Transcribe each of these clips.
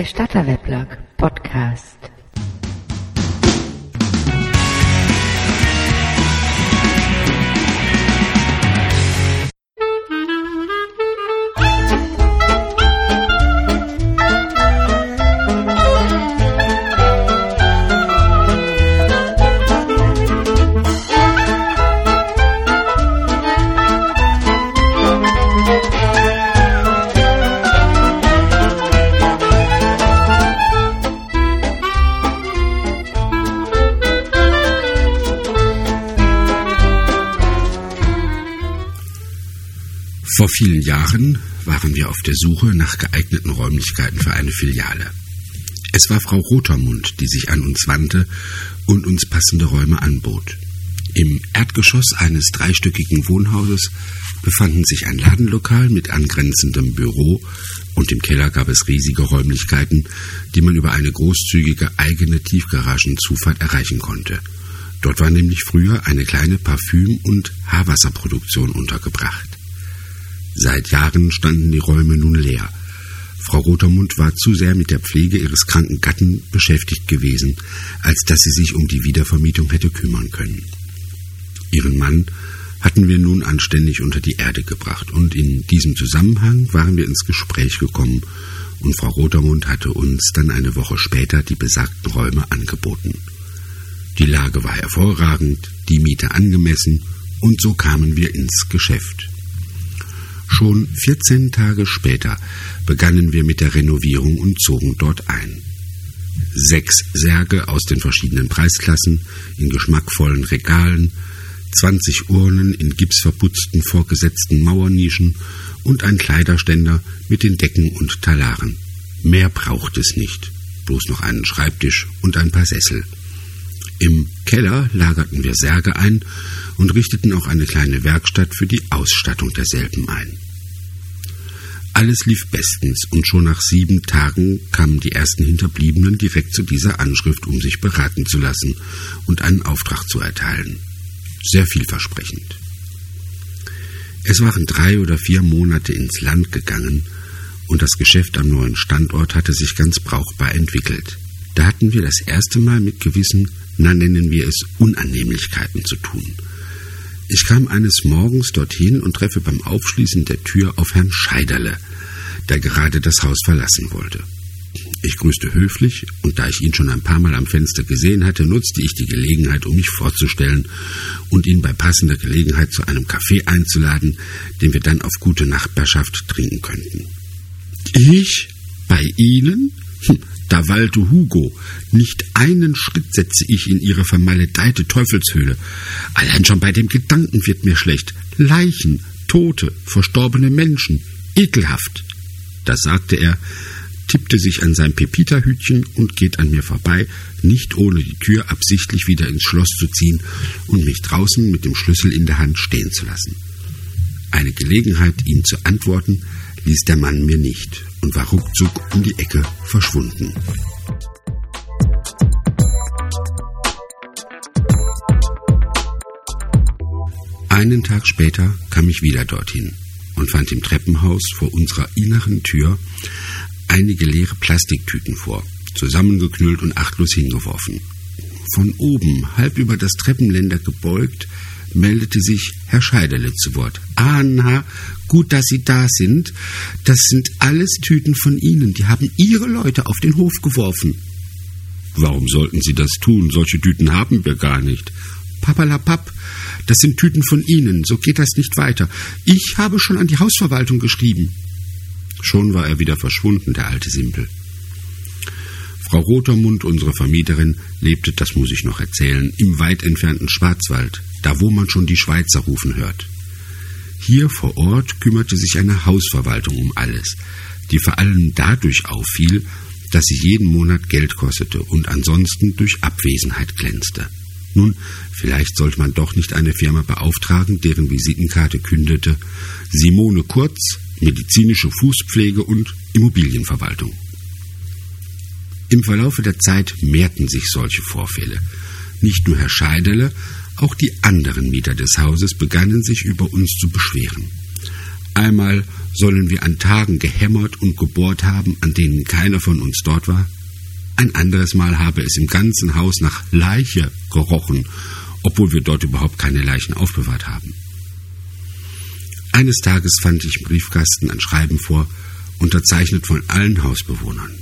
bei Starterweblog Podcast. Vor vielen Jahren waren wir auf der Suche nach geeigneten Räumlichkeiten für eine Filiale. Es war Frau Rotermund, die sich an uns wandte und uns passende Räume anbot. Im Erdgeschoss eines dreistöckigen Wohnhauses befanden sich ein Ladenlokal mit angrenzendem Büro und im Keller gab es riesige Räumlichkeiten, die man über eine großzügige eigene Tiefgaragenzufahrt erreichen konnte. Dort war nämlich früher eine kleine Parfüm- und Haarwasserproduktion untergebracht. Seit Jahren standen die Räume nun leer. Frau Rotermund war zu sehr mit der Pflege ihres kranken Gatten beschäftigt gewesen, als dass sie sich um die Wiedervermietung hätte kümmern können. Ihren Mann hatten wir nun anständig unter die Erde gebracht, und in diesem Zusammenhang waren wir ins Gespräch gekommen, und Frau Rotermund hatte uns dann eine Woche später die besagten Räume angeboten. Die Lage war hervorragend, die Miete angemessen, und so kamen wir ins Geschäft. Schon 14 Tage später begannen wir mit der Renovierung und zogen dort ein. Sechs Särge aus den verschiedenen Preisklassen in geschmackvollen Regalen, 20 Urnen in gipsverputzten vorgesetzten Mauernischen und ein Kleiderständer mit den Decken und Talaren. Mehr braucht es nicht, bloß noch einen Schreibtisch und ein paar Sessel. Im Keller lagerten wir Särge ein und richteten auch eine kleine Werkstatt für die Ausstattung derselben ein. Alles lief bestens, und schon nach sieben Tagen kamen die ersten Hinterbliebenen direkt zu dieser Anschrift, um sich beraten zu lassen und einen Auftrag zu erteilen. Sehr vielversprechend. Es waren drei oder vier Monate ins Land gegangen, und das Geschäft am neuen Standort hatte sich ganz brauchbar entwickelt. Da hatten wir das erste Mal mit gewissen, na nennen wir es, Unannehmlichkeiten zu tun. Ich kam eines Morgens dorthin und treffe beim Aufschließen der Tür auf Herrn Scheiderle, der gerade das Haus verlassen wollte. Ich grüßte höflich, und da ich ihn schon ein paar Mal am Fenster gesehen hatte, nutzte ich die Gelegenheit, um mich vorzustellen und ihn bei passender Gelegenheit zu einem Kaffee einzuladen, den wir dann auf gute Nachbarschaft trinken könnten. Ich? Bei Ihnen? Hm, da wallte Hugo. Nicht einen Schritt setze ich in ihre vermaledeite Teufelshöhle. Allein schon bei dem Gedanken wird mir schlecht. Leichen, Tote, verstorbene Menschen. Ekelhaft. Das sagte er, tippte sich an sein Pepita-Hütchen und geht an mir vorbei, nicht ohne die Tür absichtlich wieder ins Schloss zu ziehen und mich draußen mit dem Schlüssel in der Hand stehen zu lassen. Eine Gelegenheit, ihm zu antworten, ließ der Mann mir nicht und war ruckzuck um die Ecke verschwunden. Einen Tag später kam ich wieder dorthin und fand im Treppenhaus vor unserer inneren Tür einige leere Plastiktüten vor, zusammengeknüllt und achtlos hingeworfen. Von oben, halb über das Treppenländer gebeugt, meldete sich Herr Scheiderle zu Wort. Anna, gut, dass Sie da sind. Das sind alles Tüten von Ihnen. Die haben Ihre Leute auf den Hof geworfen. Warum sollten Sie das tun? Solche Tüten haben wir gar nicht. Papalapap, das sind Tüten von Ihnen. So geht das nicht weiter. Ich habe schon an die Hausverwaltung geschrieben. Schon war er wieder verschwunden, der alte Simpel. Frau Rotermund, unsere Vermieterin, lebte, das muss ich noch erzählen, im weit entfernten Schwarzwald, da wo man schon die Schweizer rufen hört. Hier vor Ort kümmerte sich eine Hausverwaltung um alles, die vor allem dadurch auffiel, dass sie jeden Monat Geld kostete und ansonsten durch Abwesenheit glänzte. Nun, vielleicht sollte man doch nicht eine Firma beauftragen, deren Visitenkarte kündete Simone Kurz, medizinische Fußpflege und Immobilienverwaltung. Im Verlaufe der Zeit mehrten sich solche Vorfälle. Nicht nur Herr Scheiderle, auch die anderen Mieter des Hauses begannen sich über uns zu beschweren. Einmal Sollen wir an Tagen gehämmert und gebohrt haben, an denen keiner von uns dort war? Ein anderes Mal habe es im ganzen Haus nach Leiche gerochen, obwohl wir dort überhaupt keine Leichen aufbewahrt haben. Eines Tages fand ich im Briefkasten ein Schreiben vor, unterzeichnet von allen Hausbewohnern.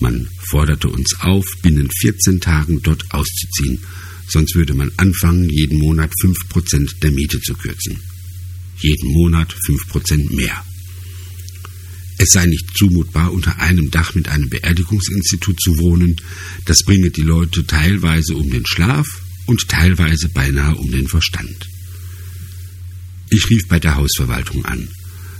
Man forderte uns auf, binnen 14 Tagen dort auszuziehen, sonst würde man anfangen, jeden Monat 5% der Miete zu kürzen. Jeden Monat 5% mehr. Es sei nicht zumutbar, unter einem Dach mit einem Beerdigungsinstitut zu wohnen, das bringe die Leute teilweise um den Schlaf und teilweise beinahe um den Verstand. Ich rief bei der Hausverwaltung an,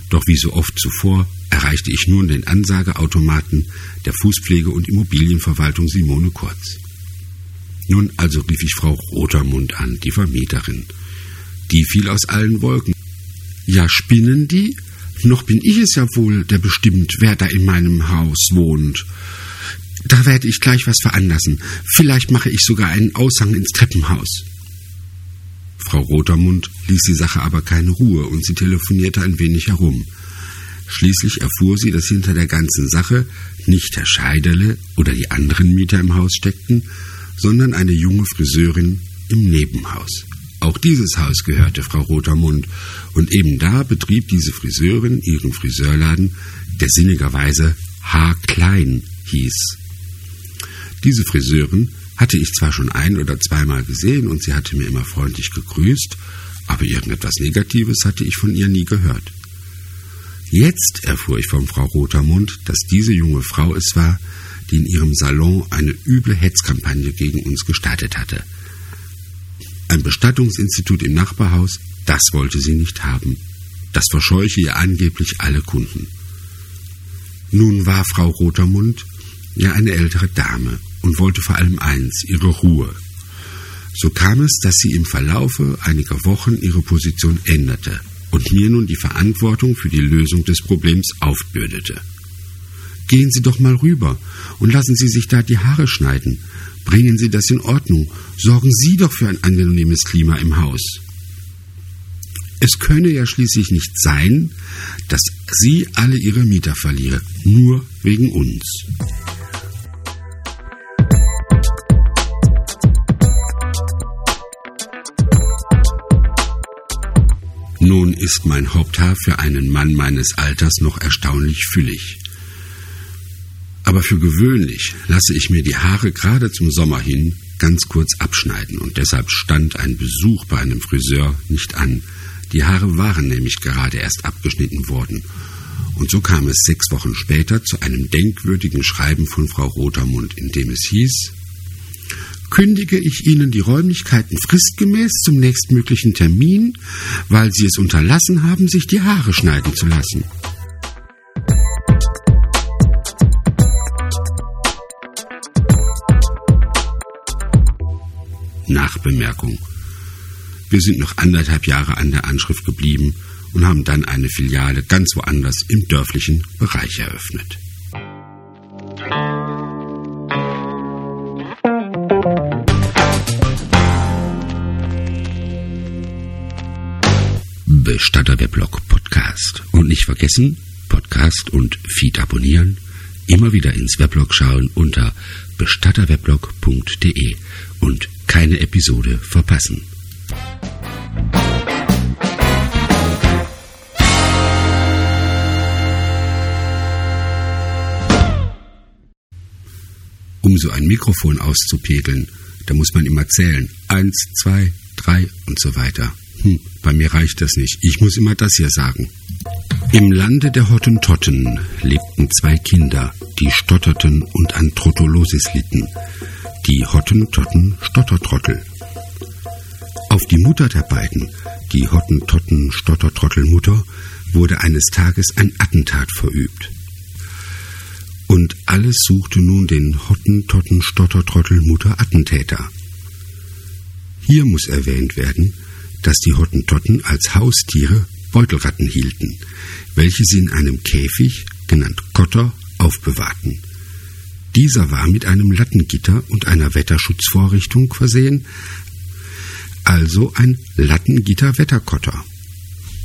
doch wie so oft zuvor erreichte ich nun den Ansageautomaten der Fußpflege- und Immobilienverwaltung Simone Kurz. Nun also rief ich Frau Rotermund an, die Vermieterin. Die fiel aus allen Wolken. Ja, spinnen die? Noch bin ich es ja wohl, der bestimmt, wer da in meinem Haus wohnt. Da werde ich gleich was veranlassen. Vielleicht mache ich sogar einen Aushang ins Treppenhaus. Frau Rotermund ließ die Sache aber keine Ruhe und sie telefonierte ein wenig herum. Schließlich erfuhr sie, dass hinter der ganzen Sache nicht Herr Scheiderle oder die anderen Mieter im Haus steckten, sondern eine junge Friseurin im Nebenhaus. Auch dieses Haus gehörte Frau Rotermund, und eben da betrieb diese Friseurin ihren Friseurladen, der sinnigerweise H. Klein hieß. Diese Friseurin hatte ich zwar schon ein oder zweimal gesehen und sie hatte mir immer freundlich gegrüßt, aber irgendetwas Negatives hatte ich von ihr nie gehört. Jetzt erfuhr ich von Frau Rotermund, dass diese junge Frau es war, die in ihrem Salon eine üble Hetzkampagne gegen uns gestartet hatte. Ein Bestattungsinstitut im Nachbarhaus, das wollte sie nicht haben. Das verscheuche ihr angeblich alle Kunden. Nun war Frau Rotermund ja eine ältere Dame und wollte vor allem eins, ihre Ruhe. So kam es, dass sie im Verlaufe einiger Wochen ihre Position änderte und mir nun die Verantwortung für die Lösung des Problems aufbürdete. Gehen Sie doch mal rüber und lassen Sie sich da die Haare schneiden. Bringen Sie das in Ordnung. Sorgen Sie doch für ein angenehmes Klima im Haus. Es könne ja schließlich nicht sein, dass Sie alle Ihre Mieter verlieren, nur wegen uns. Nun ist mein Haupthaar für einen Mann meines Alters noch erstaunlich füllig. Aber für gewöhnlich lasse ich mir die Haare gerade zum Sommer hin ganz kurz abschneiden und deshalb stand ein Besuch bei einem Friseur nicht an. Die Haare waren nämlich gerade erst abgeschnitten worden. Und so kam es sechs Wochen später zu einem denkwürdigen Schreiben von Frau Rotermund, in dem es hieß, kündige ich Ihnen die Räumlichkeiten fristgemäß zum nächstmöglichen Termin, weil Sie es unterlassen haben, sich die Haare schneiden zu lassen. Nachbemerkung. Wir sind noch anderthalb Jahre an der Anschrift geblieben und haben dann eine Filiale ganz woanders im dörflichen Bereich eröffnet. Bestatter Weblog Podcast. Und nicht vergessen, Podcast und Feed abonnieren, immer wieder ins Weblog schauen unter bestatterweblog.de und keine Episode verpassen. Um so ein Mikrofon auszupegeln, da muss man immer zählen. Eins, zwei, drei und so weiter. Hm, bei mir reicht das nicht. Ich muss immer das hier sagen. Im Lande der Hottentotten lebten zwei Kinder, die stotterten und an Trottolosis litten. Die Hottentotten Stottertrottel. Auf die Mutter der beiden, die Hottentotten Stottertrottelmutter, wurde eines Tages ein Attentat verübt. Und alles suchte nun den Hottentotten Stottertrottelmutter Attentäter. Hier muss erwähnt werden, dass die Hottentotten als Haustiere Beutelratten hielten, welche sie in einem Käfig, genannt Kotter, aufbewahrten. Dieser war mit einem Lattengitter und einer Wetterschutzvorrichtung versehen, also ein Lattengitter-Wetterkotter.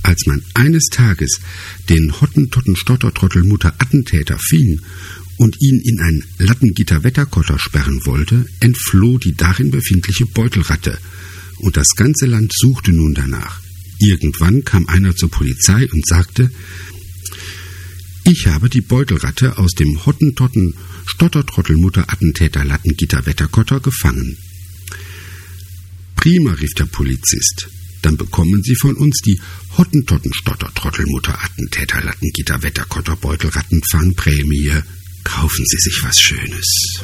Als man eines Tages den Hottentotten-Stottertrottel-Mutter-Attentäter fing und ihn in ein Lattengitter-Wetterkotter sperren wollte, entfloh die darin befindliche Beutelratte, und das ganze Land suchte nun danach. Irgendwann kam einer zur Polizei und sagte, ich habe die Beutelratte aus dem Hottentotten Stottertrottelmutter Attentäter Lattengitter Wetterkotter gefangen. Prima, rief der Polizist. Dann bekommen Sie von uns die Hottentotten Stottertrottelmutter Attentäter Lattengitter Wetterkotter Beutelrattenfangprämie. Kaufen Sie sich was Schönes.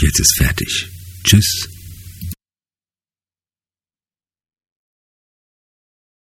Jetzt ist fertig. Tschüss.